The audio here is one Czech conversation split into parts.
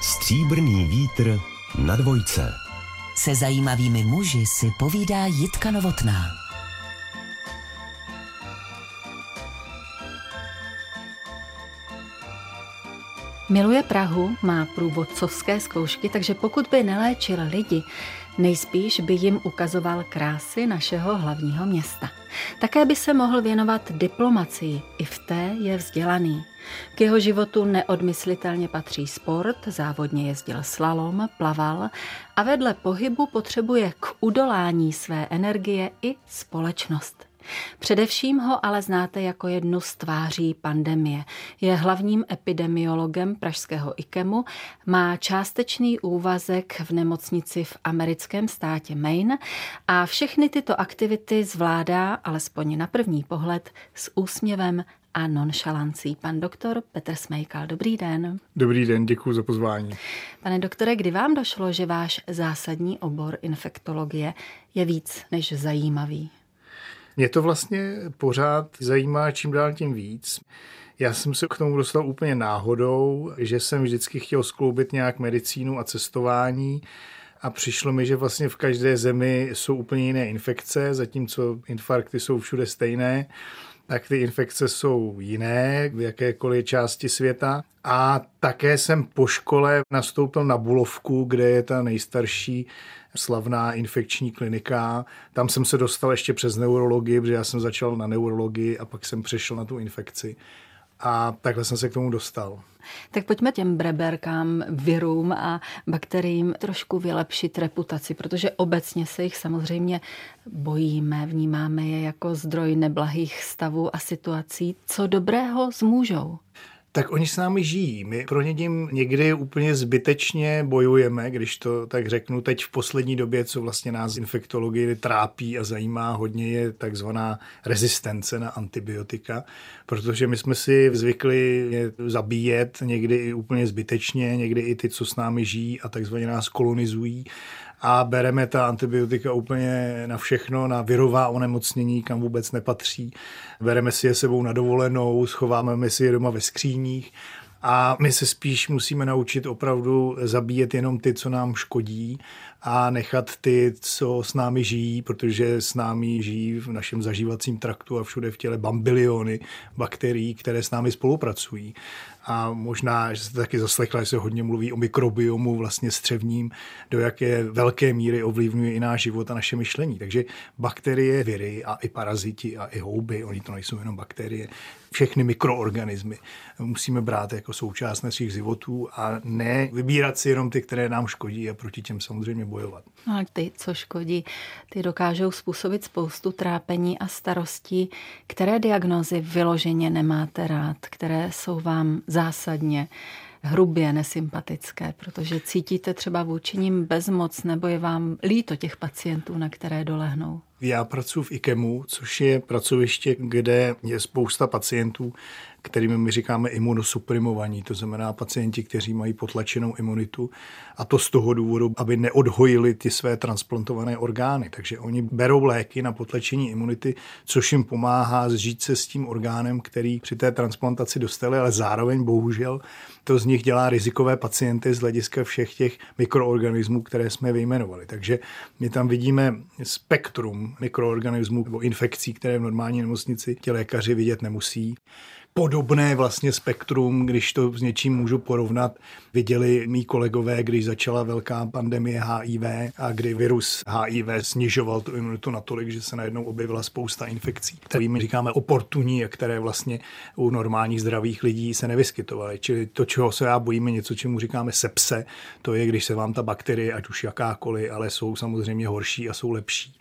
Stříbrný vítr na dvojce. Se zajímavými muži si povídá Jitka Novotná. Miluje Prahu, má průvodcovské zkoušky, takže pokud by neléčil lidi, nejspíš by jim ukazoval krásy našeho hlavního města. Také by se mohl věnovat diplomacii, i v té je vzdělaný. K jeho životu neodmyslitelně patří sport, závodně jezdil slalom, plaval a vedle pohybu potřebuje k udolání své energie i společnost. Především ho ale znáte jako jednu z tváří pandemie. Je hlavním epidemiologem pražského IKEMu, má částečný úvazek v nemocnici v americkém státě Maine a všechny tyto aktivity zvládá, alespoň na první pohled, s úsměvem a nonšalancí. Pan doktor Petr Smejkal, dobrý den. Dobrý den, děkuji za pozvání. Pane doktore, kdy vám došlo, že váš zásadní obor infektologie je víc než zajímavý? Mě to vlastně pořád zajímá čím dál tím víc. Já jsem se k tomu dostal úplně náhodou, že jsem vždycky chtěl skloubit nějak medicínu a cestování a přišlo mi, že vlastně v každé zemi jsou úplně jiné infekce, zatímco infarkty jsou všude stejné tak ty infekce jsou jiné v jakékoliv části světa. A také jsem po škole nastoupil na Bulovku, kde je ta nejstarší slavná infekční klinika. Tam jsem se dostal ještě přes neurologii, protože já jsem začal na neurologii a pak jsem přešel na tu infekci. A takhle jsem se k tomu dostal. Tak pojďme těm breberkám, virům a bakteriím trošku vylepšit reputaci, protože obecně se jich samozřejmě bojíme, vnímáme je jako zdroj neblahých stavů a situací. Co dobrého zmůžou? Tak oni s námi žijí. My pro ně tím někdy úplně zbytečně bojujeme, když to tak řeknu. Teď v poslední době, co vlastně nás infektologii trápí a zajímá hodně, je takzvaná rezistence na antibiotika, protože my jsme si zvykli je zabíjet někdy i úplně zbytečně, někdy i ty, co s námi žijí a takzvaně nás kolonizují a bereme ta antibiotika úplně na všechno, na virová onemocnění, kam vůbec nepatří. Bereme si je sebou na dovolenou, schováme si je doma ve skříních a my se spíš musíme naučit opravdu zabíjet jenom ty, co nám škodí a nechat ty, co s námi žijí, protože s námi žijí v našem zažívacím traktu a všude v těle bambiliony bakterií, které s námi spolupracují. A možná, že jste taky zaslechla, že se hodně mluví o mikrobiomu vlastně střevním, do jaké velké míry ovlivňuje i náš život a naše myšlení. Takže bakterie, viry a i paraziti a i houby, oni to nejsou jenom bakterie, všechny mikroorganismy musíme brát jako součást našich životů a ne vybírat si jenom ty, které nám škodí a proti těm samozřejmě bojovat. No a ty, co škodí, ty dokážou způsobit spoustu trápení a starostí. Které diagnózy vyloženě nemáte rád, které jsou vám zásadně hrubě nesympatické, protože cítíte třeba vůči nim bezmoc nebo je vám líto těch pacientů, na které dolehnou? Já pracuji v IKEMu, což je pracoviště, kde je spousta pacientů, kterými my říkáme imunosuprimovaní, to znamená pacienti, kteří mají potlačenou imunitu a to z toho důvodu, aby neodhojili ty své transplantované orgány. Takže oni berou léky na potlačení imunity, což jim pomáhá zžít se s tím orgánem, který při té transplantaci dostali, ale zároveň bohužel to z nich dělá rizikové pacienty z hlediska všech těch mikroorganismů, které jsme vyjmenovali. Takže my tam vidíme spektrum mikroorganismů nebo infekcí, které v normální nemocnici ti lékaři vidět nemusí podobné vlastně spektrum, když to s něčím můžu porovnat. Viděli mý kolegové, když začala velká pandemie HIV a kdy virus HIV snižoval tu imunitu natolik, že se najednou objevila spousta infekcí, kterými říkáme oportunní, které vlastně u normálních zdravých lidí se nevyskytovaly. Čili to, čeho se já bojíme, něco, čemu říkáme sepse, to je, když se vám ta bakterie, ať už jakákoliv, ale jsou samozřejmě horší a jsou lepší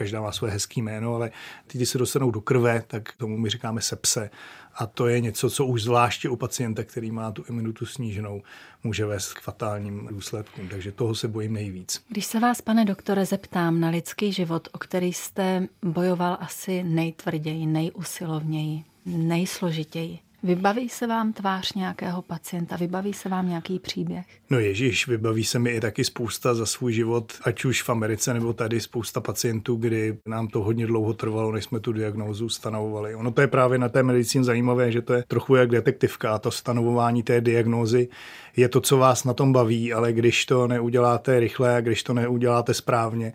každá má své hezké jméno, ale ty, když se dostanou do krve, tak tomu my říkáme sepse. A to je něco, co už zvláště u pacienta, který má tu imunitu sníženou, může vést k fatálním důsledkům. Takže toho se bojím nejvíc. Když se vás, pane doktore, zeptám na lidský život, o který jste bojoval asi nejtvrději, nejusilovněji, nejsložitěji, Vybaví se vám tvář nějakého pacienta? Vybaví se vám nějaký příběh? No ježíš, vybaví se mi i taky spousta za svůj život, ať už v Americe nebo tady spousta pacientů, kdy nám to hodně dlouho trvalo, než jsme tu diagnózu stanovovali. Ono to je právě na té medicíně zajímavé, že to je trochu jak detektivka a to stanovování té diagnózy je to, co vás na tom baví, ale když to neuděláte rychle a když to neuděláte správně,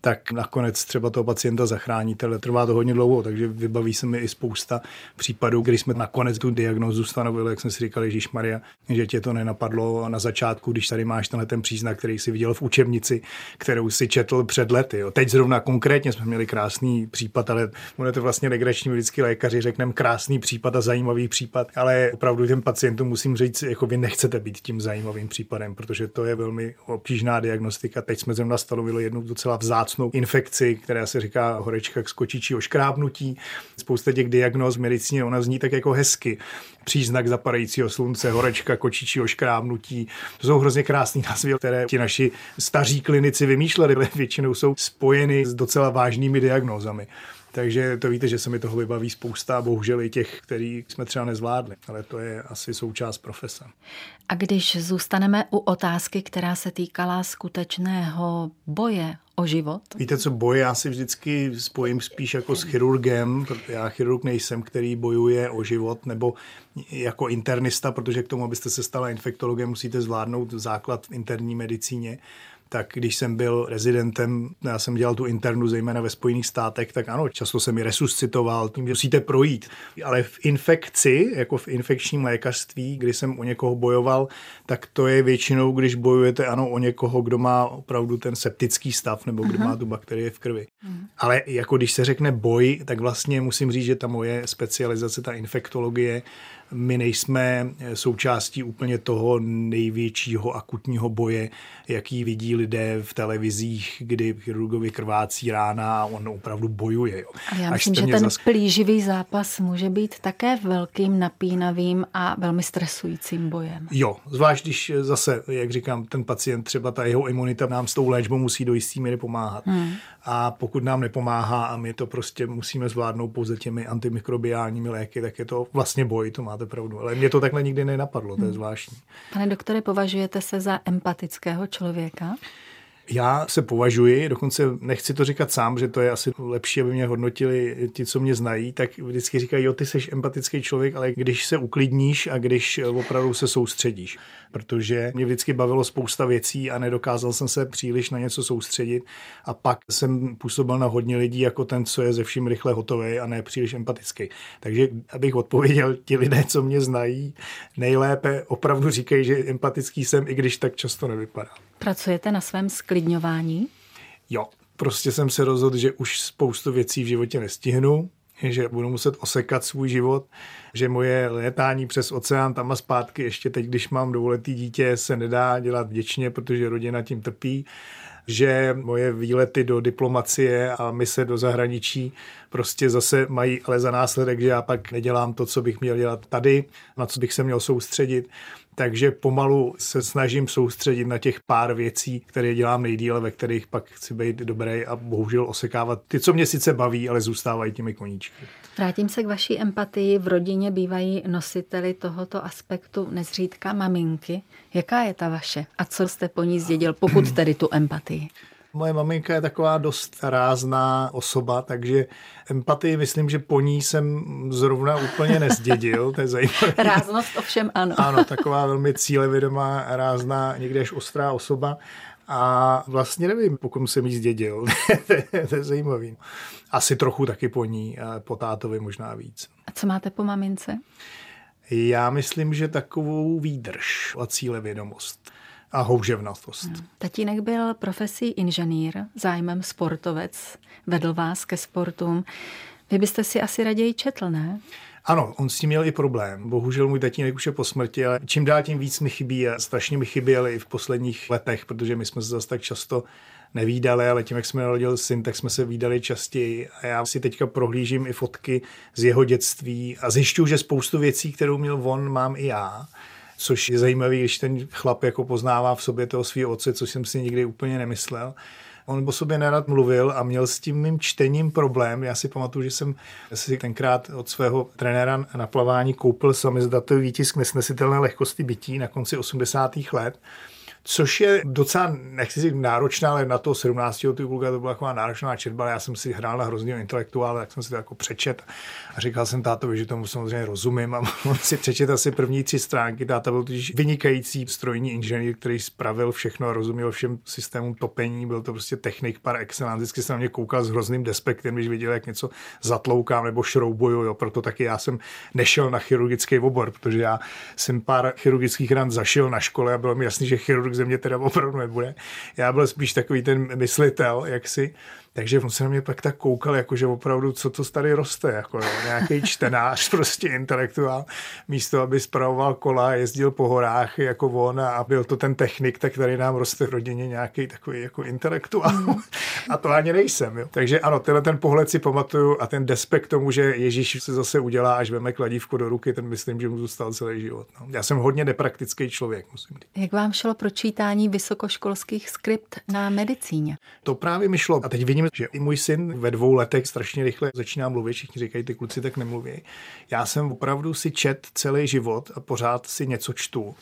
tak nakonec třeba toho pacienta zachráníte, ale trvá to hodně dlouho, takže vybaví se mi i spousta případů, kdy jsme nakonec tu diagnózu stanovili, jak jsme si říkali, Ježíš Maria, že tě to nenapadlo na začátku, když tady máš tenhle ten příznak, který si viděl v učebnici, kterou si četl před lety. Jo. Teď zrovna konkrétně jsme měli krásný případ, ale on je to vlastně legrační vždycky lékaři, řekneme krásný případ a zajímavý případ, ale opravdu těm pacientům musím říct, jako vy nechcete být tím zajímavým případem, protože to je velmi obtížná diagnostika. Teď jsme zrovna stanovili jednu docela vzácnou vzácnou infekci, která se říká horečka k skočičí oškrábnutí. Spousta těch diagnóz medicíně, ona zní tak jako hezky. Příznak zapadajícího slunce, horečka, kočičí oškrábnutí. To jsou hrozně krásné názvy, které ti naši staří klinici vymýšleli, ale většinou jsou spojeny s docela vážnými diagnózami. Takže to víte, že se mi toho vybaví spousta, bohužel i těch, který jsme třeba nezvládli, ale to je asi součást profese. A když zůstaneme u otázky, která se týkala skutečného boje o život? Víte co, boj já si vždycky spojím spíš jako s chirurgem, protože já chirurg nejsem, který bojuje o život, nebo jako internista, protože k tomu, abyste se stala infektologem, musíte zvládnout základ v interní medicíně tak když jsem byl rezidentem, já jsem dělal tu internu zejména ve Spojených státech, tak ano, často jsem mi resuscitoval, tím musíte projít. Ale v infekci, jako v infekčním lékařství, kdy jsem o někoho bojoval, tak to je většinou, když bojujete ano o někoho, kdo má opravdu ten septický stav nebo kdo Aha. má tu bakterie v krvi. Aha. Ale jako když se řekne boj, tak vlastně musím říct, že ta moje specializace, ta infektologie, my nejsme součástí úplně toho největšího akutního boje, jaký vidí lidé v televizích, kdy chirurgovi krvácí rána a on opravdu bojuje. Jo. Ale já myslím, že ten zas... plíživý zápas může být také velkým napínavým a velmi stresujícím bojem. Jo, zvlášť když zase, jak říkám, ten pacient, třeba ta jeho imunita nám s tou léčbou musí do jistý míry pomáhat. Hmm. A pokud nám nepomáhá a my to prostě musíme zvládnout pouze těmi antimikrobiálními léky, tak je to vlastně boj, to máte pravdu. Ale mě to takhle nikdy nenapadlo, to je hmm. zvláštní. Pane doktore, považujete se za empatického člověka? Já se považuji, dokonce nechci to říkat sám, že to je asi lepší, aby mě hodnotili ti, co mě znají, tak vždycky říkají, jo, ty jsi empatický člověk, ale když se uklidníš a když opravdu se soustředíš. Protože mě vždycky bavilo spousta věcí a nedokázal jsem se příliš na něco soustředit a pak jsem působil na hodně lidí jako ten, co je ze vším rychle hotový a ne příliš empatický. Takže abych odpověděl, ti lidé, co mě znají, nejlépe opravdu říkají, že empatický jsem, i když tak často nevypadá. Pracujete na svém sklidňování? Jo, prostě jsem se rozhodl, že už spoustu věcí v životě nestihnu, že budu muset osekat svůj život, že moje létání přes oceán tam a zpátky, ještě teď, když mám dvouletý dítě, se nedá dělat vděčně, protože rodina tím trpí že moje výlety do diplomacie a mise do zahraničí prostě zase mají ale za následek, že já pak nedělám to, co bych měl dělat tady, na co bych se měl soustředit takže pomalu se snažím soustředit na těch pár věcí, které dělám nejdíle, ve kterých pak chci být dobrý a bohužel osekávat ty, co mě sice baví, ale zůstávají těmi koníčky. Vrátím se k vaší empatii. V rodině bývají nositeli tohoto aspektu nezřídka maminky. Jaká je ta vaše? A co jste po ní zdědil, pokud tedy tu empatii? Moje maminka je taková dost rázná osoba, takže empatii myslím, že po ní jsem zrovna úplně nezdědil. To je zajímavé. Ráznost ovšem ano. Ano, taková velmi cílevědomá, rázná, někde až ostrá osoba. A vlastně nevím, pokud jsem ji zdědil. to je zajímavý. Asi trochu taky po ní, po tátovi možná víc. A co máte po mamince? Já myslím, že takovou výdrž a cílevědomost a houževnatost. Hmm. Tatínek byl profesí inženýr, zájmem sportovec, vedl vás ke sportům. Vy byste si asi raději četl, ne? Ano, on s tím měl i problém. Bohužel můj tatínek už je po smrti, ale čím dál tím víc mi chybí a strašně mi chyběl i v posledních letech, protože my jsme se zase tak často nevídali, ale tím, jak jsme narodil syn, tak jsme se vídali častěji. A já si teďka prohlížím i fotky z jeho dětství a zjišťuju, že spoustu věcí, kterou měl on, mám i já což je zajímavé, když ten chlap jako poznává v sobě toho svého otce, což jsem si nikdy úplně nemyslel. On o sobě nerad mluvil a měl s tím mým čtením problém. Já si pamatuju, že jsem si tenkrát od svého trenéra na plavání koupil samizdatový výtisk nesnesitelné lehkosti bytí na konci 80. let což je docela, nechci si náročná, ale na to 17. ty to byla taková náročná četba, ale já jsem si hrál na hrozného intelektuála, tak jsem si to jako přečet a říkal jsem tátovi, že tomu samozřejmě rozumím a on si přečet asi první tři stránky. Táta byl totiž vynikající strojní inženýr, který spravil všechno a rozuměl všem systémům topení, byl to prostě technik par excellence, vždycky se na mě koukal s hrozným despektem, když viděl, jak něco zatloukám nebo šroubuju, jo, proto taky já jsem nešel na chirurgický obor, protože já jsem pár chirurgických ran zašil na škole a bylo mi jasný, že chirurg ze mě teda opravdu nebude. Já byl spíš takový ten myslitel, jak si takže on se na mě pak tak koukal, jakože opravdu, co to tady roste, jako jo, nějaký čtenář, prostě intelektuál, místo, aby spravoval kola, jezdil po horách jako on a byl to ten technik, tak tady nám roste v rodině nějaký takový jako intelektuál. Mm. a to ani nejsem. Jo. Takže ano, tenhle ten pohled si pamatuju a ten despekt tomu, že Ježíš se zase udělá, až veme kladívko do ruky, ten myslím, že mu zůstal celý život. No. Já jsem hodně nepraktický člověk, musím říct. Jak vám šlo pročítání vysokoškolských skript na medicíně? To právě mi šlo. A teď vidím, že i můj syn ve dvou letech strašně rychle začíná mluvit, všichni říkají, ty kluci tak nemluví. Já jsem opravdu si čet celý život a pořád si něco čtu.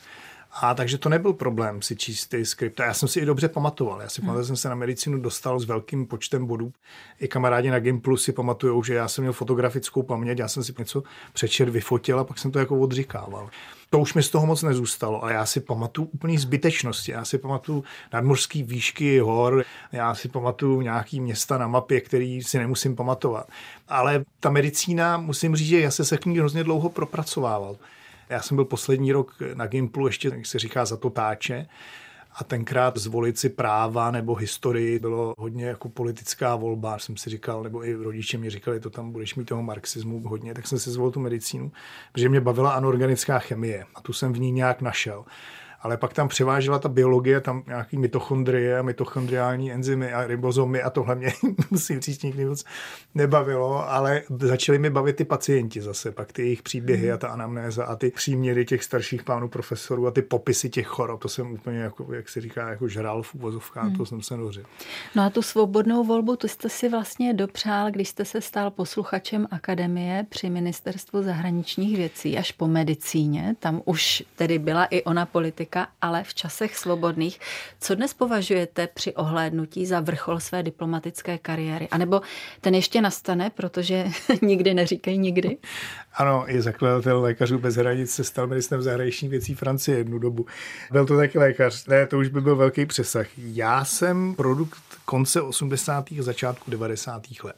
A takže to nebyl problém si číst ty skripty. Já jsem si i dobře pamatoval. Já si hmm. pamatuju, jsem se na medicínu dostal s velkým počtem bodů. I kamarádi na Gimplu si pamatují, že já jsem měl fotografickou paměť, já jsem si něco přečet, vyfotil a pak jsem to jako odříkával. To už mi z toho moc nezůstalo, ale já si pamatuju úplný zbytečnosti. Já si pamatuju nadmořský výšky hor, já si pamatuju nějaký města na mapě, který si nemusím pamatovat. Ale ta medicína, musím říct, že já se se k ní hrozně dlouho propracovával. Já jsem byl poslední rok na Gimplu, ještě jak se říká za to táče, a tenkrát zvolit si práva nebo historii bylo hodně jako politická volba, jsem si říkal, nebo i rodiče mi říkali, to tam budeš mít toho marxismu hodně, tak jsem si zvolil tu medicínu, protože mě bavila anorganická chemie a tu jsem v ní nějak našel ale pak tam převážela ta biologie, tam nějaký mitochondrie a mitochondriální enzymy a ribozomy a tohle mě musím říct nikdy moc nebavilo, ale začaly mi bavit ty pacienti zase, pak ty jejich příběhy a ta anamnéza a ty příměry těch starších pánů profesorů a ty popisy těch chorob, to jsem úplně, jako, jak se říká, jako žral v úvozovkách, hmm. to jsem se nořil. No a tu svobodnou volbu, tu jste si vlastně dopřál, když jste se stal posluchačem akademie při ministerstvu zahraničních věcí až po medicíně, tam už tedy byla i ona politika politika, ale v časech svobodných. Co dnes považujete při ohlédnutí za vrchol své diplomatické kariéry? A nebo ten ještě nastane, protože nikdy neříkají nikdy? Ano, i zakladatel lékařů bez hranic se stal ministrem zahraničních věcí Francie jednu dobu. Byl to taky lékař. Ne, to už by byl velký přesah. Já jsem produkt konce 80. a začátku 90. let.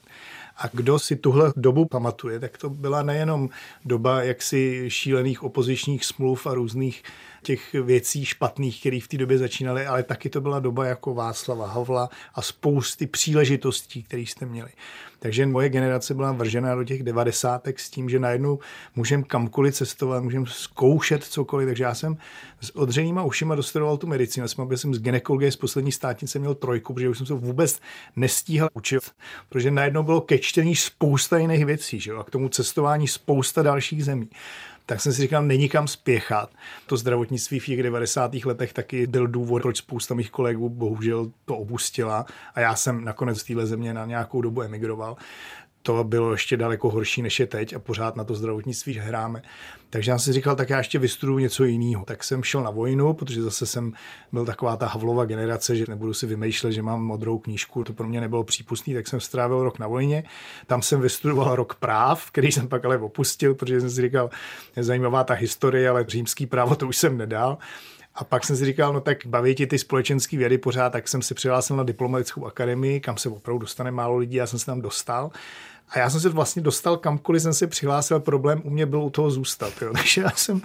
A kdo si tuhle dobu pamatuje, tak to byla nejenom doba jaksi šílených opozičních smluv a různých těch věcí špatných, které v té době začínaly, ale taky to byla doba jako Václava Havla a spousty příležitostí, které jste měli. Takže moje generace byla vržena do těch devadesátek s tím, že najednou můžeme kamkoliv cestovat, můžeme zkoušet cokoliv. Takže já jsem s odřenýma ušima dostudoval tu medicínu. Jsem, jsem z ginekologie z poslední státnice měl trojku, protože už jsem se vůbec nestíhal učit, protože najednou bylo ke čtení spousta jiných věcí že jo? a k tomu cestování spousta dalších zemí tak jsem si říkal, není kam spěchat. To zdravotnictví v těch 90. letech taky byl důvod, proč spousta mých kolegů bohužel to opustila a já jsem nakonec v téhle země na nějakou dobu emigroval to bylo ještě daleko horší, než je teď a pořád na to zdravotnictví hráme. Takže já si říkal, tak já ještě vystuduju něco jiného. Tak jsem šel na vojnu, protože zase jsem byl taková ta Havlova generace, že nebudu si vymýšlet, že mám modrou knížku, to pro mě nebylo přípustné, tak jsem strávil rok na vojně. Tam jsem vystudoval rok práv, který jsem pak ale opustil, protože jsem si říkal, je zajímavá ta historie, ale římský právo to už jsem nedal. A pak jsem si říkal, no tak baví ti ty společenské vědy pořád, tak jsem se přihlásil na diplomatickou akademii, kam se opravdu dostane málo lidí, já jsem se tam dostal. A já jsem se vlastně dostal kamkoliv jsem se přihlásil, problém u mě byl u toho zůstat. Jo. Takže já jsem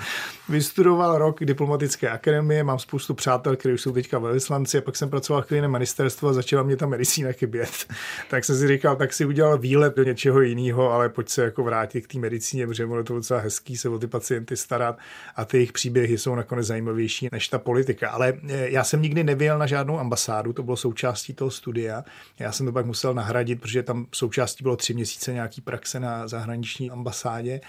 vystudoval rok diplomatické akademie, mám spoustu přátel, kteří jsou teďka velvyslanci, a pak jsem pracoval chvíli na ministerstvu a začala mě ta medicína chybět. tak jsem si říkal, tak si udělal výlet do něčeho jiného, ale pojď se jako vrátit k té medicíně, protože bylo to docela hezký se o ty pacienty starat a ty jejich příběhy jsou nakonec zajímavější než ta politika. Ale e, já jsem nikdy nevěl na žádnou ambasádu, to bylo součástí toho studia. Já jsem to pak musel nahradit, protože tam součástí bylo tři měsíce měsíce nějaký praxe na zahraniční ambasádě.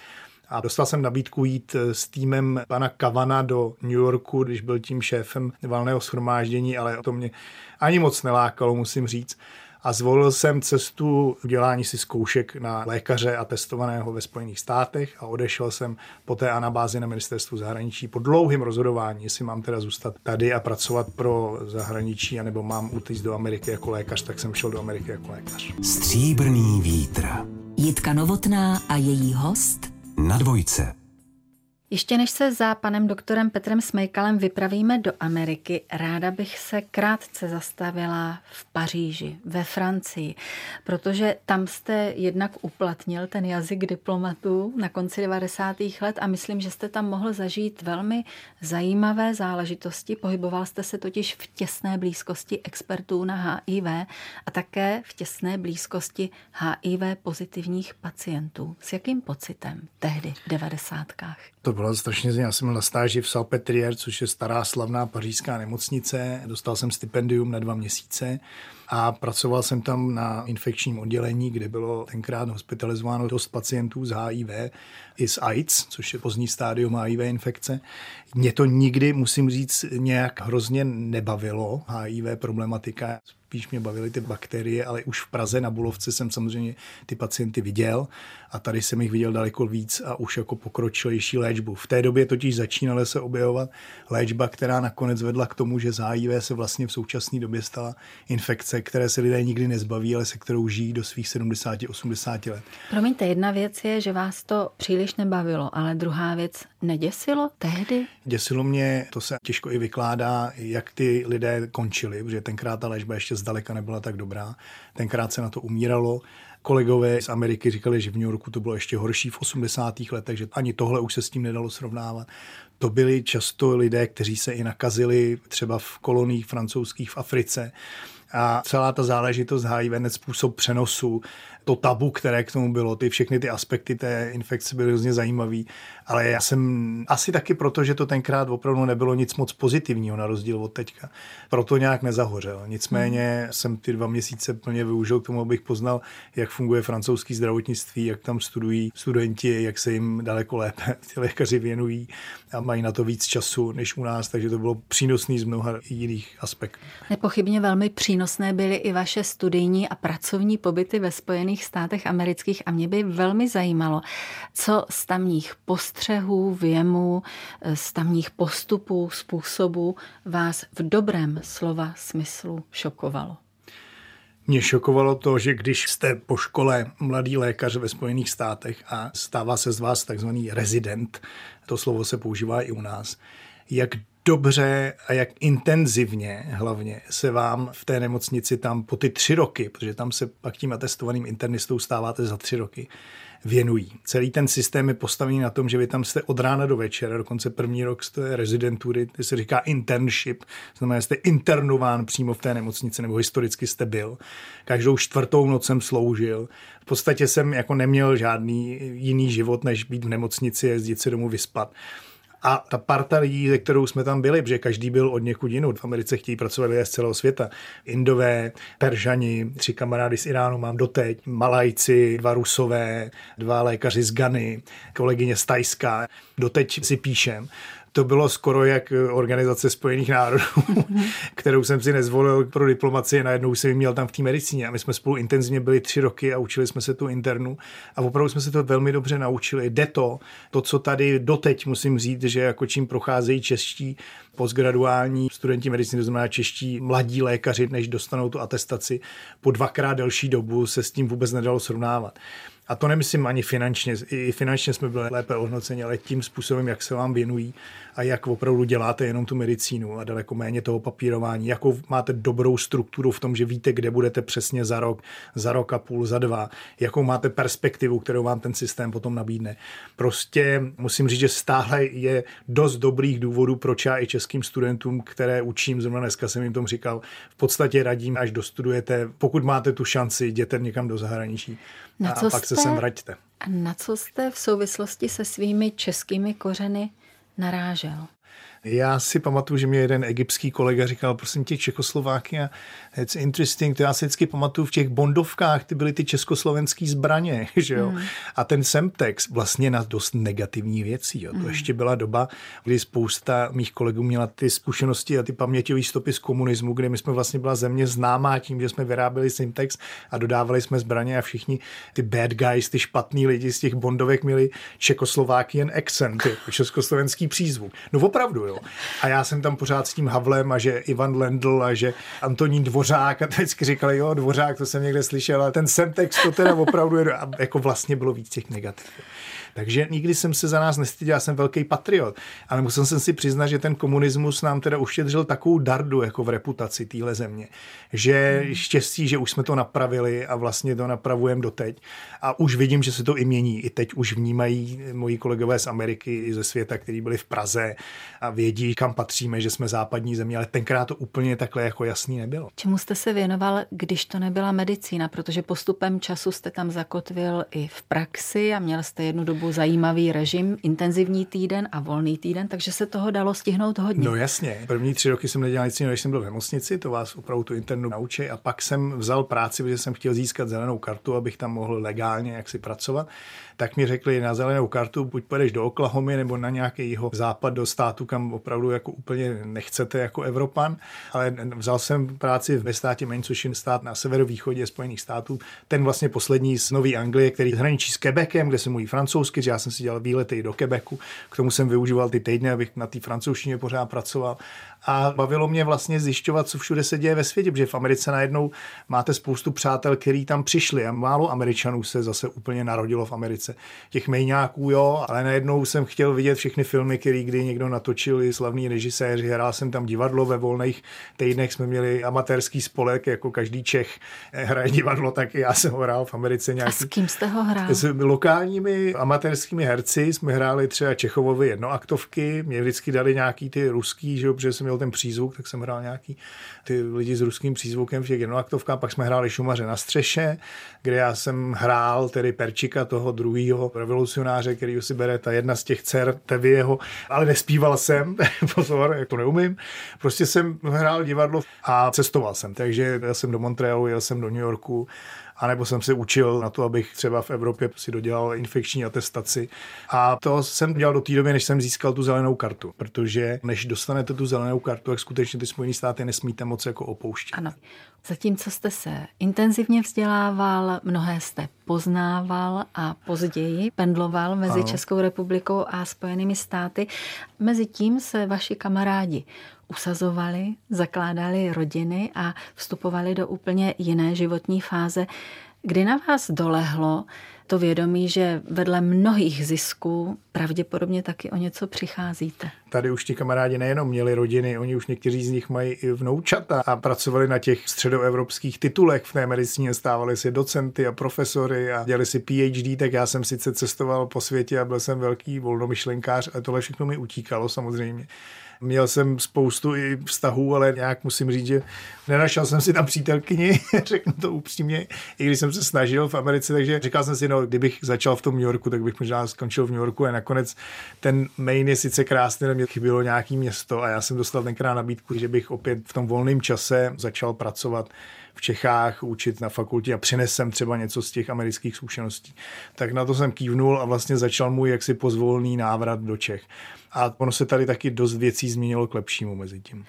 A dostal jsem nabídku jít s týmem pana Kavana do New Yorku, když byl tím šéfem valného schromáždění, ale to mě ani moc nelákalo, musím říct a zvolil jsem cestu udělání si zkoušek na lékaře a testovaného ve Spojených státech a odešel jsem po té anabázi na ministerstvu zahraničí po dlouhým rozhodování, jestli mám teda zůstat tady a pracovat pro zahraničí, anebo mám utíct do Ameriky jako lékař, tak jsem šel do Ameriky jako lékař. Stříbrný vítr. Jitka Novotná a její host na dvojce. Ještě než se za panem doktorem Petrem Smejkalem vypravíme do Ameriky, ráda bych se krátce zastavila v Paříži, ve Francii, protože tam jste jednak uplatnil ten jazyk diplomatů na konci 90. let a myslím, že jste tam mohl zažít velmi zajímavé záležitosti. Pohyboval jste se totiž v těsné blízkosti expertů na HIV a také v těsné blízkosti HIV pozitivních pacientů. S jakým pocitem tehdy v 90. To bylo strašně Já jsem byl na stáži v Salpetriere, což je stará slavná pařížská nemocnice. Dostal jsem stipendium na dva měsíce a pracoval jsem tam na infekčním oddělení, kde bylo tenkrát hospitalizováno dost pacientů z HIV i z AIDS, což je pozdní stádium HIV infekce. Mě to nikdy, musím říct, nějak hrozně nebavilo, HIV problematika spíš mě bavily ty bakterie, ale už v Praze na Bulovce jsem samozřejmě ty pacienty viděl a tady jsem jich viděl daleko víc a už jako pokročilejší léčbu. V té době totiž začínaly se objevovat léčba, která nakonec vedla k tomu, že z HIV se vlastně v současné době stala infekce, které se lidé nikdy nezbaví, ale se kterou žijí do svých 70-80 let. Promiňte, jedna věc je, že vás to příliš nebavilo, ale druhá věc neděsilo tehdy? Děsilo mě, to se těžko i vykládá, jak ty lidé končili, protože tenkrát ta léčba ještě zdaleka nebyla tak dobrá. Tenkrát se na to umíralo. Kolegové z Ameriky říkali, že v New Yorku to bylo ještě horší v 80. letech, takže ani tohle už se s tím nedalo srovnávat. To byli často lidé, kteří se i nakazili třeba v koloních francouzských v Africe. A celá ta záležitost HIV, způsob přenosu, to tabu, které k tomu bylo, ty všechny ty aspekty té infekce byly hrozně zajímavý, ale já jsem asi taky proto, že to tenkrát opravdu nebylo nic moc pozitivního na rozdíl od teďka. Proto nějak nezahořel. Nicméně hmm. jsem ty dva měsíce plně využil k tomu, abych poznal, jak funguje francouzský zdravotnictví, jak tam studují studenti, jak se jim daleko lépe ty lékaři věnují a mají na to víc času než u nás, takže to bylo přínosný z mnoha jiných aspektů. Nepochybně velmi přínosné byly i vaše studijní a pracovní pobyty ve Spojených státech amerických a mě by velmi zajímalo, co z tamních postřehů, věmů, z tamních postupů, způsobů vás v dobrém slova smyslu šokovalo. Mě šokovalo to, že když jste po škole mladý lékař ve Spojených státech a stává se z vás takzvaný rezident, to slovo se používá i u nás, jak dobře a jak intenzivně hlavně se vám v té nemocnici tam po ty tři roky, protože tam se pak tím atestovaným internistou stáváte za tři roky, věnují. Celý ten systém je postavený na tom, že vy tam jste od rána do večera, dokonce první rok jste rezidentury, to se říká internship, znamená, jste internován přímo v té nemocnici, nebo historicky jste byl. Každou čtvrtou noc jsem sloužil. V podstatě jsem jako neměl žádný jiný život, než být v nemocnici, jezdit se domů vyspat. A ta parta lidí, ze kterou jsme tam byli, protože každý byl od někud jinou. V Americe chtějí pracovat lidé z celého světa. Indové, Peržani, tři kamarády z Iránu mám doteď, Malajci, dva Rusové, dva lékaři z Gany, kolegyně z Tajska. Doteď si píšem to bylo skoro jak organizace Spojených národů, kterou jsem si nezvolil pro diplomaci, najednou jsem ji měl tam v té medicíně a my jsme spolu intenzivně byli tři roky a učili jsme se tu internu a opravdu jsme se to velmi dobře naučili. Jde to, to, co tady doteď musím říct, že jako čím procházejí čeští postgraduální studenti medicíny, to znamená čeští mladí lékaři, než dostanou tu atestaci, po dvakrát delší dobu se s tím vůbec nedalo srovnávat. A to nemyslím ani finančně, i finančně jsme byli lépe ohodnoceni, ale tím způsobem, jak se vám věnují a jak opravdu děláte jenom tu medicínu a daleko méně toho papírování, jakou máte dobrou strukturu v tom, že víte, kde budete přesně za rok, za rok a půl, za dva, jakou máte perspektivu, kterou vám ten systém potom nabídne. Prostě musím říct, že stále je dost dobrých důvodů, proč já i českým studentům, které učím, zrovna dneska jsem jim tom říkal, v podstatě radím, až dostudujete, pokud máte tu šanci, jděte někam do zahraničí na a pak jste, se sem vraťte. A na co jste v souvislosti se svými českými kořeny narážel? Já si pamatuju, že mě jeden egyptský kolega říkal, prosím tě, Čekoslováky, it's interesting, to já si vždycky pamatuju v těch bondovkách, ty byly ty československé zbraně, že jo. Mm. A ten semtex vlastně na dost negativní věcí, jo. To mm. ještě byla doba, kdy spousta mých kolegů měla ty zkušenosti a ty paměťové stopy z komunismu, kde my jsme vlastně byla země známá tím, že jsme vyráběli semtex a dodávali jsme zbraně a všichni ty bad guys, ty špatní lidi z těch bondovek měli Čekoslováky accent, československý přízvuk. No opravdu, jo. A já jsem tam pořád s tím Havlem a že Ivan Lendl a že Antonín Dvořák a vždycky říkali, jo, Dvořák, to jsem někde slyšel, ale ten Semtex to teda opravdu je, a jako vlastně bylo víc těch negativ. Takže nikdy jsem se za nás nestyděl, já jsem velký patriot, ale musel jsem si přiznat, že ten komunismus nám teda uštědřil takovou dardu jako v reputaci téhle země, že hmm. štěstí, že už jsme to napravili a vlastně to napravujeme doteď a už vidím, že se to i mění. I teď už vnímají moji kolegové z Ameriky i ze světa, kteří byli v Praze a vědí, kam patříme, že jsme západní země, ale tenkrát to úplně takhle jako jasný nebylo. Čemu jste se věnoval, když to nebyla medicína, protože postupem času jste tam zakotvil i v praxi a měl jste jednu dobu dobu zajímavý režim, intenzivní týden a volný týden, takže se toho dalo stihnout hodně. No jasně. První tři roky jsem nedělal nic jiného, než jsem byl v nemocnici, to vás opravdu tu internu naučí a pak jsem vzal práci, protože jsem chtěl získat zelenou kartu, abych tam mohl legálně jaksi pracovat tak mi řekli na zelenou kartu, buď půjdeš do Oklahomy nebo na nějaký jeho západ do státu, kam opravdu jako úplně nechcete jako Evropan, ale vzal jsem práci ve státě Maine, stát na severovýchodě Spojených států, ten vlastně poslední z Nové Anglie, který hraničí s Quebecem, kde se mluví francouzsky, že já jsem si dělal výlety do Quebecu, k tomu jsem využíval ty týdny, abych na té francouzštině pořád pracoval a bavilo mě vlastně zjišťovat, co všude se děje ve světě, protože v Americe najednou máte spoustu přátel, kteří tam přišli a málo Američanů se zase úplně narodilo v Americe. Těch mejňáků, jo, ale najednou jsem chtěl vidět všechny filmy, které kdy někdo natočil, i slavní režiséři, hrál jsem tam divadlo ve volných týdnech, jsme měli amatérský spolek, jako každý Čech hraje divadlo, tak i já jsem ho hrál v Americe nějaký. A s kým jste ho hrál? S lokálními amatérskými herci jsme hráli třeba Čechovovi jednoaktovky, mě vždycky dali nějaký ty ruský, že jo, protože jsem měl ten přízvuk, tak jsem hrál nějaký ty lidi s ruským přízvukem v těch jednoaktovkách, pak jsme hráli Šumaře na střeše, kde já jsem hrál tedy Perčika, toho druhého revolucionáře, který si bere ta jedna z těch dcer Tevieho, ale nespíval jsem, pozor, jak to neumím. Prostě jsem hrál divadlo a cestoval jsem, takže jel jsem do Montrealu, jel jsem do New Yorku, anebo jsem se učil na to, abych třeba v Evropě si dodělal infekční atestaci. A to jsem dělal do té doby, než jsem získal tu zelenou kartu, protože než dostanete tu zelenou kartu, tak skutečně ty Spojené státy nesmíte moc jako opouštět. Ano. Zatímco jste se intenzivně vzdělával, mnohé jste poznával a později pendloval mezi ano. Českou republikou a Spojenými státy. Mezi tím se vaši kamarádi usazovali, zakládali rodiny a vstupovali do úplně jiné životní fáze. Kdy na vás dolehlo to vědomí, že vedle mnohých zisků pravděpodobně taky o něco přicházíte? Tady už ti kamarádi nejenom měli rodiny, oni už někteří z nich mají i vnoučata a pracovali na těch středoevropských titulech v té medicíně, stávali si docenty a profesory a dělali si PhD, tak já jsem sice cestoval po světě a byl jsem velký volnomyšlenkář, ale tohle všechno mi utíkalo samozřejmě. Měl jsem spoustu i vztahů, ale nějak musím říct, že nenašel jsem si tam přítelkyni, řeknu to upřímně, i když jsem se snažil v Americe, takže říkal jsem si, no, kdybych začal v tom New Yorku, tak bych možná skončil v New Yorku a nakonec ten Maine je sice krásný, ale mě chybilo nějaký město a já jsem dostal tenkrát nabídku, že bych opět v tom volném čase začal pracovat Čechách, učit na fakultě a přinesem třeba něco z těch amerických zkušeností. Tak na to jsem kývnul a vlastně začal můj jaksi pozvolný návrat do Čech. A ono se tady taky dost věcí změnilo k lepšímu mezi tím.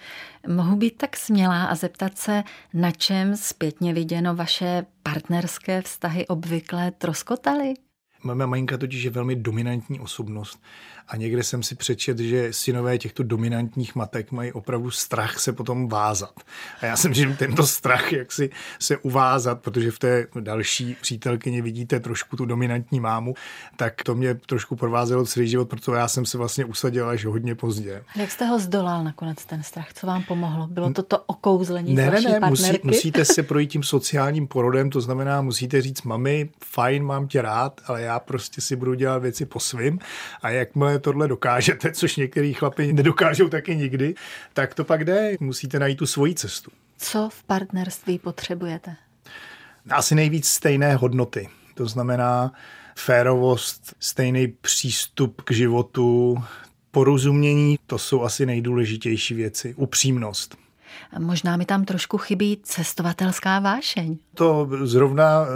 Mohu být tak smělá a zeptat se, na čem zpětně viděno vaše partnerské vztahy obvykle troskotaly? Moje maminka totiž je velmi dominantní osobnost a někde jsem si přečet, že synové těchto dominantních matek mají opravdu strach se potom vázat. A já jsem že tento strach, jak si se uvázat, protože v té další přítelkyni vidíte trošku tu dominantní mámu, tak to mě trošku provázelo celý život, protože já jsem se vlastně usadil až hodně pozdě. Jak jste ho zdolal nakonec ten strach? Co vám pomohlo? Bylo to to okouzlení ne, ne, ne, musí, musíte se projít tím sociálním porodem, to znamená, musíte říct, mami, fajn, mám tě rád, ale já prostě si budu dělat věci po svým a jakmile tohle dokážete, což některý chlapi nedokážou taky nikdy, tak to pak jde. Musíte najít tu svoji cestu. Co v partnerství potřebujete? Asi nejvíc stejné hodnoty. To znamená férovost, stejný přístup k životu, porozumění, to jsou asi nejdůležitější věci. Upřímnost. Možná mi tam trošku chybí cestovatelská vášeň. To zrovna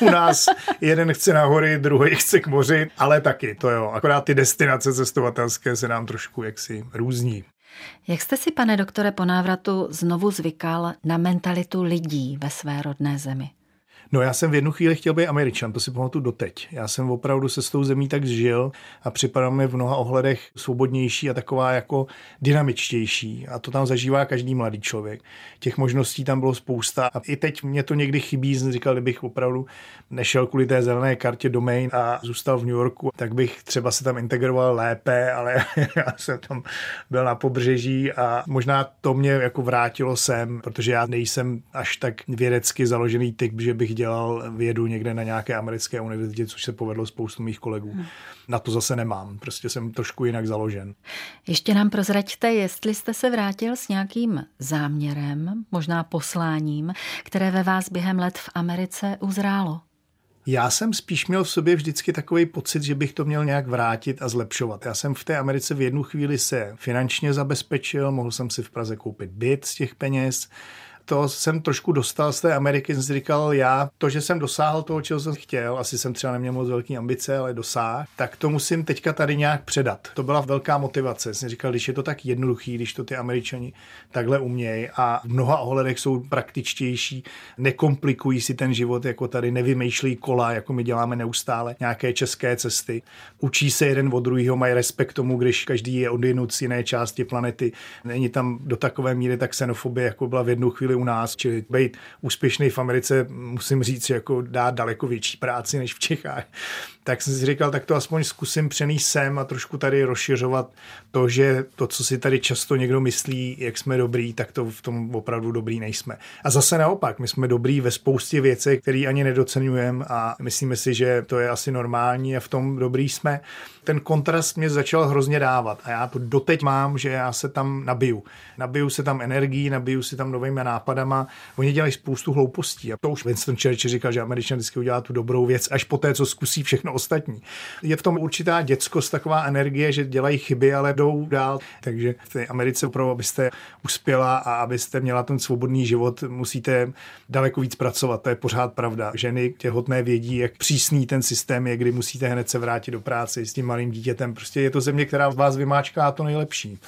u nás jeden chce na hory, druhý chce k moři, ale taky, to jo. Akorát ty destinace cestovatelské se nám trošku jaksi různí. Jak jste si, pane doktore, po návratu znovu zvykal na mentalitu lidí ve své rodné zemi? No já jsem v jednu chvíli chtěl být Američan, to si pamatuju doteď. Já jsem opravdu se s tou zemí tak zžil a připadal mi v mnoha ohledech svobodnější a taková jako dynamičtější. A to tam zažívá každý mladý člověk. Těch možností tam bylo spousta. A i teď mě to někdy chybí, jsem říkal, kdybych opravdu nešel kvůli té zelené kartě domain a zůstal v New Yorku, tak bych třeba se tam integroval lépe, ale já jsem tam byl na pobřeží a možná to mě jako vrátilo sem, protože já nejsem až tak vědecky založený typ, že bych dělal vědu někde na nějaké americké univerzitě, což se povedlo spoustu mých kolegů. Hmm. Na to zase nemám, prostě jsem trošku jinak založen. Ještě nám prozraďte, jestli jste se vrátil s nějakým záměrem, možná posláním, které ve vás během let v Americe uzrálo. Já jsem spíš měl v sobě vždycky takový pocit, že bych to měl nějak vrátit a zlepšovat. Já jsem v té Americe v jednu chvíli se finančně zabezpečil, mohl jsem si v Praze koupit byt z těch peněz, to jsem trošku dostal z té Ameriky, jsem si říkal, já to, že jsem dosáhl toho, čeho jsem chtěl, asi jsem třeba neměl moc velký ambice, ale dosáhl, tak to musím teďka tady nějak předat. To byla velká motivace. Jsem říkal, když je to tak jednoduchý, když to ty američani takhle umějí a v mnoha ohledech jsou praktičtější, nekomplikují si ten život, jako tady nevymýšlí kola, jako my děláme neustále, nějaké české cesty. Učí se jeden od druhého, mají respekt tomu, když každý je z jiné části planety. Není tam do takové míry tak xenofobie, jako byla v jednu chvíli u nás, čili být úspěšný v Americe, musím říct, jako dá daleko větší práci než v Čechách. Tak jsem si říkal, tak to aspoň zkusím přenést sem a trošku tady rozšiřovat to, že to, co si tady často někdo myslí, jak jsme dobrý, tak to v tom opravdu dobrý nejsme. A zase naopak, my jsme dobrý ve spoustě věcí, které ani nedocenujeme a myslíme si, že to je asi normální a v tom dobrý jsme. Ten kontrast mě začal hrozně dávat a já to doteď mám, že já se tam nabiju. Nabiju se tam energií, nabiju si tam novými nápadama. Oni dělají spoustu hloupostí a to už Winston Churchill říkal, že Američan vždycky udělá tu dobrou věc až po té, co zkusí všechno ostatní. Je v tom určitá dětskost, taková energie, že dělají chyby, ale jdou dál. Takže v té Americe opravdu, abyste uspěla a abyste měla ten svobodný život, musíte daleko víc pracovat. To je pořád pravda. Ženy těhotné vědí, jak přísný ten systém je, kdy musíte hned se vrátit do práce s tím malým dítětem. Prostě je to země, která vás vymáčká to nejlepší.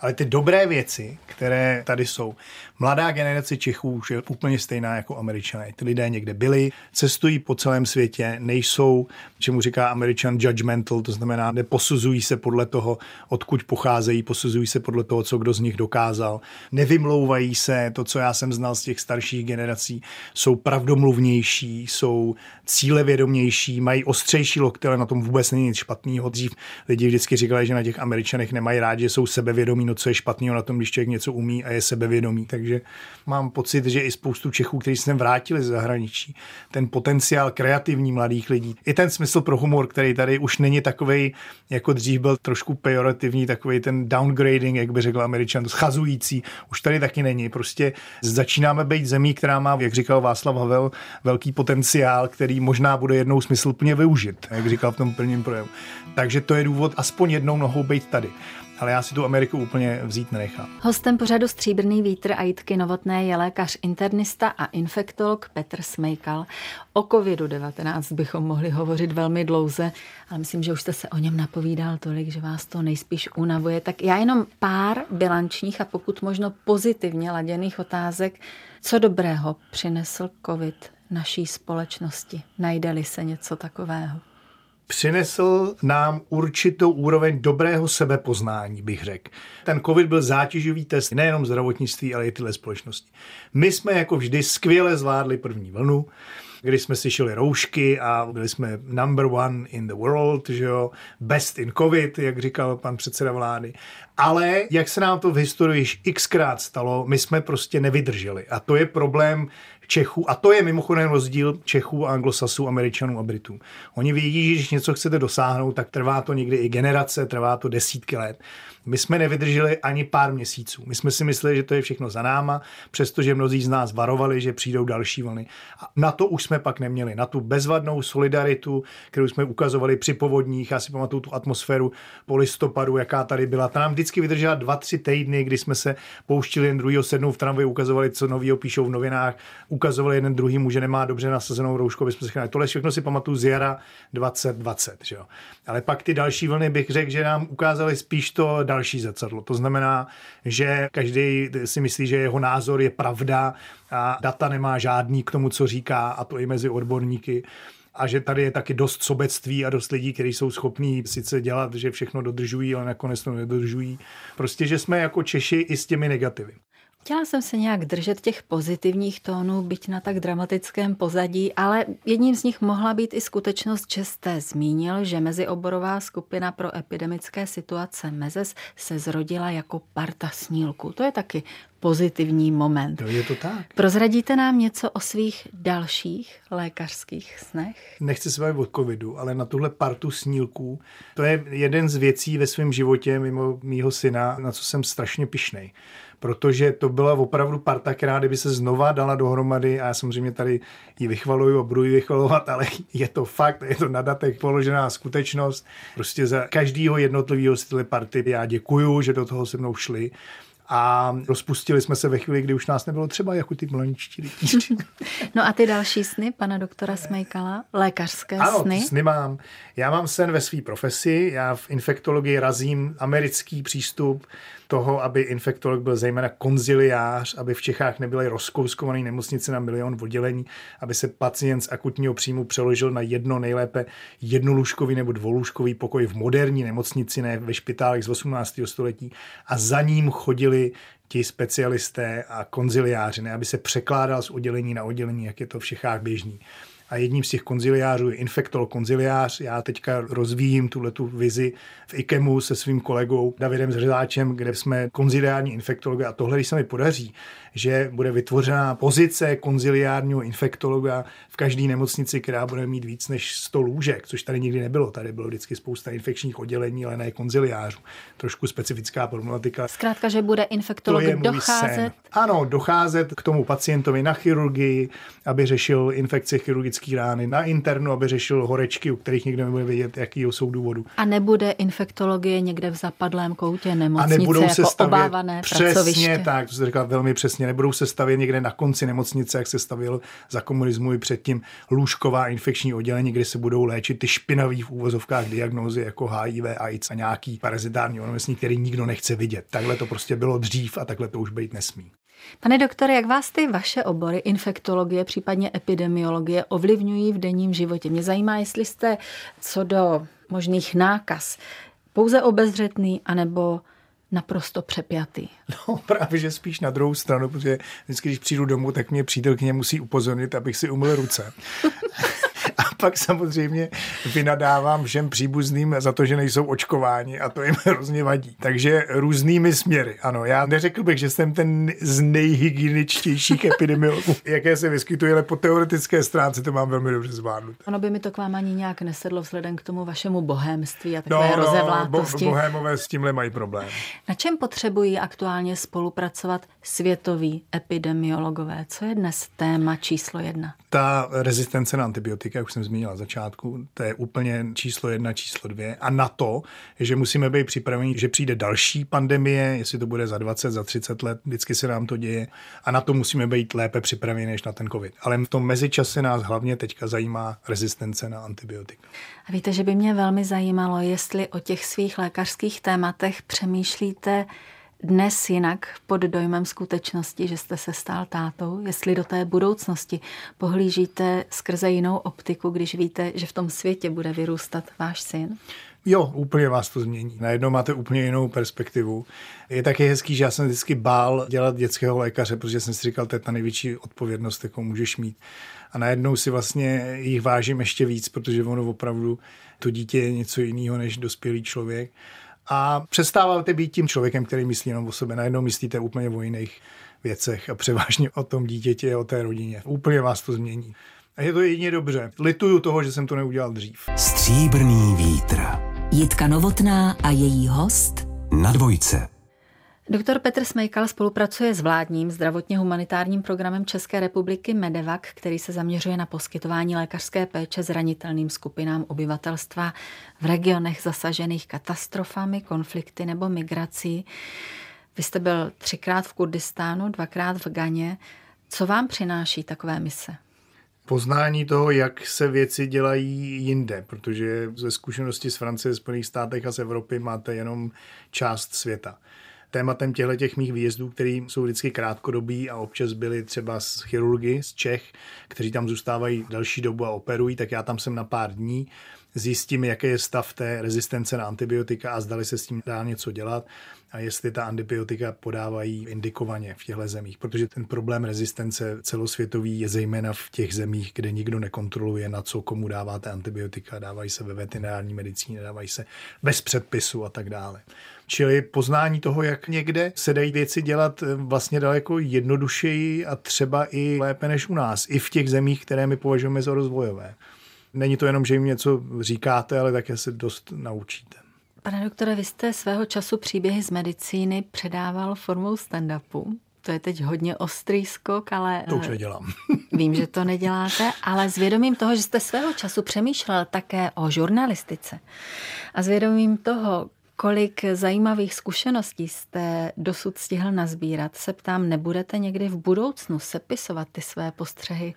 Ale ty dobré věci, které tady jsou, mladá generace Čechů už je úplně stejná jako američané. Ty lidé někde byli, cestují po celém světě, nejsou, čemu říká američan judgmental, to znamená, neposuzují se podle toho, odkud pocházejí, posuzují se podle toho, co kdo z nich dokázal. Nevymlouvají se, to, co já jsem znal z těch starších generací, jsou pravdomluvnější, jsou cílevědomější, mají ostřejší lokty, ale na tom vůbec není nic špatného. Dřív lidi vždycky říkali, že na těch američanech nemají rádi, že jsou sebevědomí, no co je špatného na tom, když člověk něco umí a je sebevědomý. Takže mám pocit, že i spoustu Čechů, kteří se vrátili z zahraničí, ten potenciál kreativní mladých lidí, i ten smysl pro humor, který tady už není takový, jako dřív byl trošku pejorativní, takový ten downgrading, jak by řekl američan, schazující, už tady taky není. Prostě začínáme být zemí, která má, jak říkal Václav Havel, velký potenciál, který možná bude jednou smysluplně využit, jak říkal v tom prvním projevu. Takže to je důvod aspoň jednou nohou být tady ale já si tu Ameriku úplně vzít nenechám. Hostem pořadu Stříbrný vítr a Jitky Novotné je lékař internista a infektolog Petr Smejkal. O covidu-19 bychom mohli hovořit velmi dlouze, ale myslím, že už jste se o něm napovídal tolik, že vás to nejspíš unavuje. Tak já jenom pár bilančních a pokud možno pozitivně laděných otázek. Co dobrého přinesl covid naší společnosti? Najde-li se něco takového? Přinesl nám určitou úroveň dobrého sebepoznání, bych řekl. Ten COVID byl zátěžový test nejenom zdravotnictví, ale i tyhle společnosti. My jsme jako vždy skvěle zvládli první vlnu, kdy jsme si šili roušky a byli jsme number one in the world, že jo, best in COVID, jak říkal pan předseda vlády. Ale jak se nám to v historii již xkrát stalo, my jsme prostě nevydrželi. A to je problém Čechů, a to je mimochodem rozdíl Čechů, Anglosasů, Američanů a Britů. Oni vědí, že když něco chcete dosáhnout, tak trvá to někdy i generace, trvá to desítky let. My jsme nevydrželi ani pár měsíců. My jsme si mysleli, že to je všechno za náma, přestože mnozí z nás varovali, že přijdou další vlny. A na to už jsme pak neměli. Na tu bezvadnou solidaritu, kterou jsme ukazovali při povodních. Já si pamatuju tu atmosféru po listopadu, jaká tady byla. Ta nám vždycky vydržela dva, tři týdny, kdy jsme se pouštili jen druhýho sednou v tramvaji, ukazovali, co novýho píšou v novinách, ukazovali jeden druhý, že nemá dobře nasazenou roušku, aby jsme se chránili. Tohle všechno si pamatuju z jara 2020. Že jo? Ale pak ty další vlny bych řekl, že nám ukázali spíš to další zrcadlo. To znamená, že každý si myslí, že jeho názor je pravda a data nemá žádný k tomu, co říká, a to i mezi odborníky a že tady je taky dost sobectví a dost lidí, kteří jsou schopní sice dělat, že všechno dodržují, ale nakonec to nedodržují. Prostě, že jsme jako Češi i s těmi negativy. Chtěla jsem se nějak držet těch pozitivních tónů, byť na tak dramatickém pozadí, ale jedním z nich mohla být i skutečnost, že jste zmínil, že mezioborová skupina pro epidemické situace MEZES se zrodila jako parta snílku. To je taky pozitivní moment. No je to tak. Prozradíte nám něco o svých dalších lékařských snech? Nechci se bavit o covidu, ale na tuhle partu snílků, to je jeden z věcí ve svém životě mimo mýho syna, na co jsem strašně pišnej protože to byla opravdu parta, která kdyby se znova dala dohromady a já samozřejmě tady ji vychvaluju a budu ji vychvalovat, ale je to fakt, je to na datech položená skutečnost. Prostě za každého jednotlivého z této party já děkuju, že do toho se mnou šli a rozpustili jsme se ve chvíli, kdy už nás nebylo třeba jako ty mlaničtí. No a ty další sny pana doktora Smejkala? Lékařské ano, sny? sny mám. Já mám sen ve své profesi, já v infektologii razím americký přístup, toho, aby infektolog byl zejména konziliář, aby v Čechách nebyly rozkouskované nemocnice na milion oddělení, aby se pacient z akutního příjmu přeložil na jedno nejlépe jednolůžkový nebo dvolůžkový pokoj v moderní nemocnici, ne ve špitálech z 18. století a za ním chodili ti specialisté a konziliáři, ne aby se překládal z oddělení na oddělení, jak je to v Čechách běžný a jedním z těch konziliářů je infektolog konziliář. Já teďka rozvíjím tuhle tu vizi v IKEMu se svým kolegou Davidem Zřezáčem, kde jsme konziliární infektologi a tohle, když se mi podaří, že bude vytvořena pozice konziliárního infektologa v každé nemocnici, která bude mít víc než 100 lůžek, což tady nikdy nebylo. Tady bylo vždycky spousta infekčních oddělení, ale ne konziliářů. Trošku specifická problematika. Zkrátka, že bude infektolog docházet. Sen. Ano, docházet k tomu pacientovi na chirurgii, aby řešil infekce chirurgické rány, na internu, aby řešil horečky, u kterých nikdo nebude vědět, jaký jsou důvodu. A nebude infektologie někde v zapadlém koutě nemocnice a nebudou se jako stavět, obávané přesně pracoviště. tak, to jsi říkal velmi přesně nebudou se stavět někde na konci nemocnice, jak se stavěl za komunismu i předtím lůžková infekční oddělení, kde se budou léčit ty špinavé v úvozovkách diagnózy jako HIV, AIDS a nějaký parazitární onemocnění, který nikdo nechce vidět. Takhle to prostě bylo dřív a takhle to už být nesmí. Pane doktore, jak vás ty vaše obory, infektologie, případně epidemiologie, ovlivňují v denním životě? Mě zajímá, jestli jste co do možných nákaz pouze obezřetný, anebo naprosto přepjatý. No právě, že spíš na druhou stranu, protože vždycky, když přijdu domů, tak mě přítelkyně musí upozornit, abych si umyl ruce. Pak samozřejmě vynadávám všem příbuzným za to, že nejsou očkováni a to jim hrozně vadí. Takže různými směry. Ano, já neřekl bych, že jsem ten z nejhygieničtějších epidemiologů, jaké se vyskytuje, ale po teoretické stránce to mám velmi dobře zvládnuté. Ono by mi to k vám ani nějak nesedlo vzhledem k tomu vašemu bohémství a takové no, no, rozevlátosti. Bo- bohémové s tímhle mají problém. Na čem potřebují aktuálně spolupracovat světoví epidemiologové? Co je dnes téma číslo jedna? Ta rezistence na antibiotika, jak už jsem zmínila na začátku, to je úplně číslo jedna, číslo dvě. A na to, že musíme být připraveni, že přijde další pandemie, jestli to bude za 20, za 30 let, vždycky se nám to děje. A na to musíme být lépe připraveni než na ten COVID. Ale v tom mezičase nás hlavně teďka zajímá rezistence na antibiotika. A víte, že by mě velmi zajímalo, jestli o těch svých lékařských tématech přemýšlíte dnes jinak pod dojmem skutečnosti, že jste se stál tátou, jestli do té budoucnosti pohlížíte skrze jinou optiku, když víte, že v tom světě bude vyrůstat váš syn? Jo, úplně vás to změní. Najednou máte úplně jinou perspektivu. Je taky hezký, že já jsem vždycky bál dělat dětského lékaře, protože jsem si říkal, to je ta největší odpovědnost, jakou můžeš mít. A najednou si vlastně jich vážím ještě víc, protože ono opravdu to dítě je něco jiného než dospělý člověk a přestáváte být tím člověkem, který myslí jenom o sobě. Najednou myslíte úplně o jiných věcech a převážně o tom dítěti a o té rodině. Úplně vás to změní. A je to jedině dobře. Lituju toho, že jsem to neudělal dřív. Stříbrný vítr. Jitka Novotná a její host Na dvojce. Doktor Petr Smejkal spolupracuje s vládním zdravotně humanitárním programem České republiky Medevac, který se zaměřuje na poskytování lékařské péče zranitelným skupinám obyvatelstva v regionech zasažených katastrofami, konflikty nebo migrací. Vy jste byl třikrát v Kurdistánu, dvakrát v Ganě. Co vám přináší takové mise? poznání toho, jak se věci dělají jinde, protože ze zkušenosti z Francie, Spojených státech a z Evropy máte jenom část světa. Tématem těchto těch mých výjezdů, které jsou vždycky krátkodobí a občas byly třeba z chirurgy z Čech, kteří tam zůstávají další dobu a operují, tak já tam jsem na pár dní zjistím, jaký je stav té rezistence na antibiotika a zdali se s tím dá něco dělat a jestli ta antibiotika podávají indikovaně v těchto zemích, protože ten problém rezistence celosvětový je zejména v těch zemích, kde nikdo nekontroluje, na co komu dáváte antibiotika, dávají se ve veterinární medicíně, dávají se bez předpisu a tak dále. Čili poznání toho, jak někde se dají věci dělat eh, vlastně daleko jednodušeji a třeba i lépe než u nás, i v těch zemích, které my považujeme za rozvojové. Není to jenom, že jim něco říkáte, ale také se dost naučíte. Pane doktore, vy jste svého času příběhy z medicíny předával formou stand-upu. To je teď hodně ostrý skok, ale... To už nedělám. Vím, že to neděláte, ale s vědomím toho, že jste svého času přemýšlel také o žurnalistice a s vědomím toho, kolik zajímavých zkušeností jste dosud stihl nazbírat, se ptám, nebudete někdy v budoucnu sepisovat ty své postřehy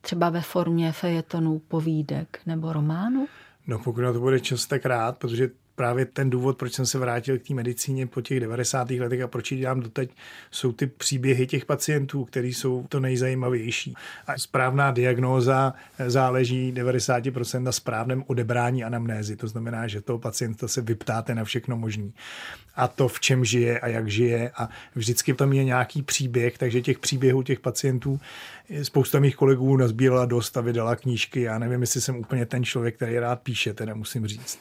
třeba ve formě fejetonů, povídek nebo románu? No pokud na to bude čas, tak rád, protože právě ten důvod, proč jsem se vrátil k té medicíně po těch 90. letech a proč ji dělám doteď, jsou ty příběhy těch pacientů, které jsou to nejzajímavější. A správná diagnóza záleží 90% na správném odebrání anamnézy. To znamená, že toho pacienta se vyptáte na všechno možné. A to, v čem žije a jak žije. A vždycky tam je nějaký příběh, takže těch příběhů těch pacientů spousta mých kolegů nazbírala dost a vydala knížky. Já nevím, jestli jsem úplně ten člověk, který rád píše, teda musím říct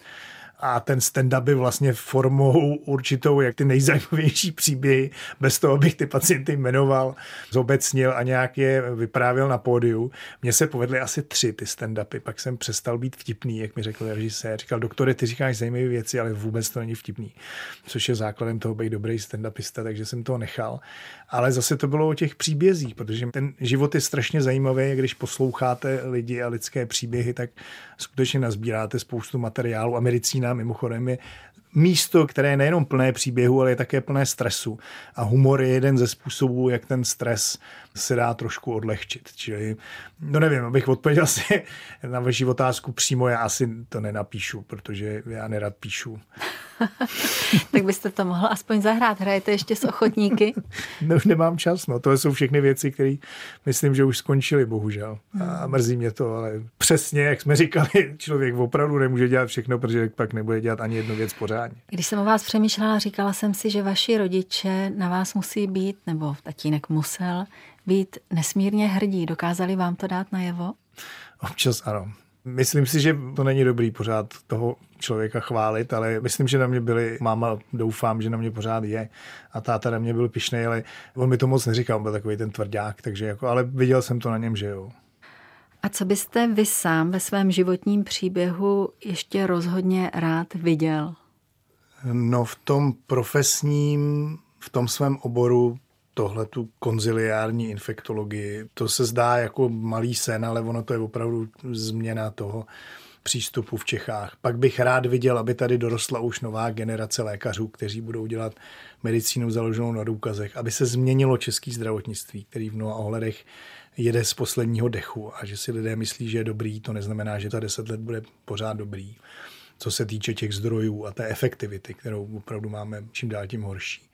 a ten stand-up by vlastně formou určitou, jak ty nejzajímavější příběhy, bez toho, abych ty pacienty jmenoval, zobecnil a nějak je vyprávěl na pódiu. Mně se povedly asi tři ty stand-upy, pak jsem přestal být vtipný, jak mi řekl režisér. Říkal, doktore, ty říkáš zajímavé věci, ale vůbec to není vtipný, což je základem toho být dobrý stand-upista, takže jsem to nechal. Ale zase to bylo o těch příbězích, protože ten život je strašně zajímavý, když posloucháte lidi a lidské příběhy, tak skutečně nazbíráte spoustu materiálu a medicína mimochodem je místo, které je nejenom plné příběhu, ale je také plné stresu. A humor je jeden ze způsobů, jak ten stres se dá trošku odlehčit. Čili, no nevím, abych odpověděl si na vaši otázku přímo, já asi to nenapíšu, protože já nerad píšu. tak byste to mohl aspoň zahrát. Hrajete ještě s ochotníky? no už nemám čas, no. To jsou všechny věci, které myslím, že už skončily, bohužel. A hmm. mrzí mě to, ale přesně, jak jsme říkali, člověk opravdu nemůže dělat všechno, protože pak nebude dělat ani jednu věc pořádně. Když jsem o vás přemýšlela, říkala jsem si, že vaši rodiče na vás musí být, nebo tatínek musel, být nesmírně hrdí. Dokázali vám to dát najevo? Občas ano. Myslím si, že to není dobrý pořád toho člověka chválit, ale myslím, že na mě byli, máma doufám, že na mě pořád je a táta na mě byl pišnej, ale on mi to moc neříkal, on byl takový ten tvrdák, takže jako, ale viděl jsem to na něm, že jo. A co byste vy sám ve svém životním příběhu ještě rozhodně rád viděl? No v tom profesním, v tom svém oboru tohle tu konziliární infektologii. To se zdá jako malý sen, ale ono to je opravdu změna toho přístupu v Čechách. Pak bych rád viděl, aby tady dorostla už nová generace lékařů, kteří budou dělat medicínu založenou na důkazech, aby se změnilo český zdravotnictví, který v mnoha ohledech jede z posledního dechu a že si lidé myslí, že je dobrý, to neznamená, že za deset let bude pořád dobrý. Co se týče těch zdrojů a té efektivity, kterou opravdu máme čím dál tím horší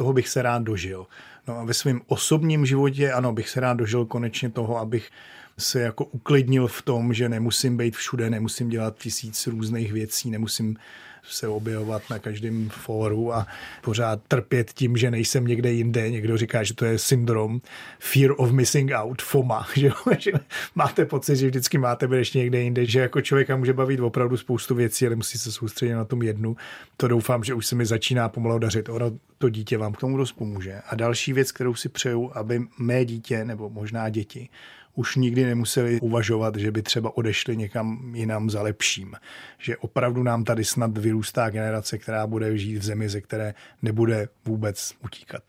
toho bych se rád dožil. No a ve svém osobním životě, ano, bych se rád dožil konečně toho, abych se jako uklidnil v tom, že nemusím být všude, nemusím dělat tisíc různých věcí, nemusím se objevovat na každém fóru a pořád trpět tím, že nejsem někde jinde. Někdo říká, že to je syndrom fear of missing out, FOMA, že, že máte pocit, že vždycky máte být ještě někde jinde, že jako člověka může bavit opravdu spoustu věcí, ale musí se soustředit na tom jednu. To doufám, že už se mi začíná pomalu dařit. Ono to dítě vám k tomu dost pomůže. A další věc, kterou si přeju, aby mé dítě nebo možná děti už nikdy nemuseli uvažovat, že by třeba odešli někam jinam za lepším. Že opravdu nám tady snad vyrůstá generace, která bude žít v zemi, ze které nebude vůbec utíkat.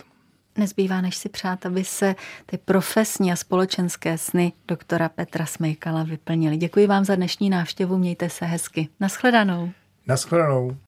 Nezbývá, než si přát, aby se ty profesní a společenské sny doktora Petra Smejkala vyplnily. Děkuji vám za dnešní návštěvu, mějte se hezky. Naschledanou. Naschledanou.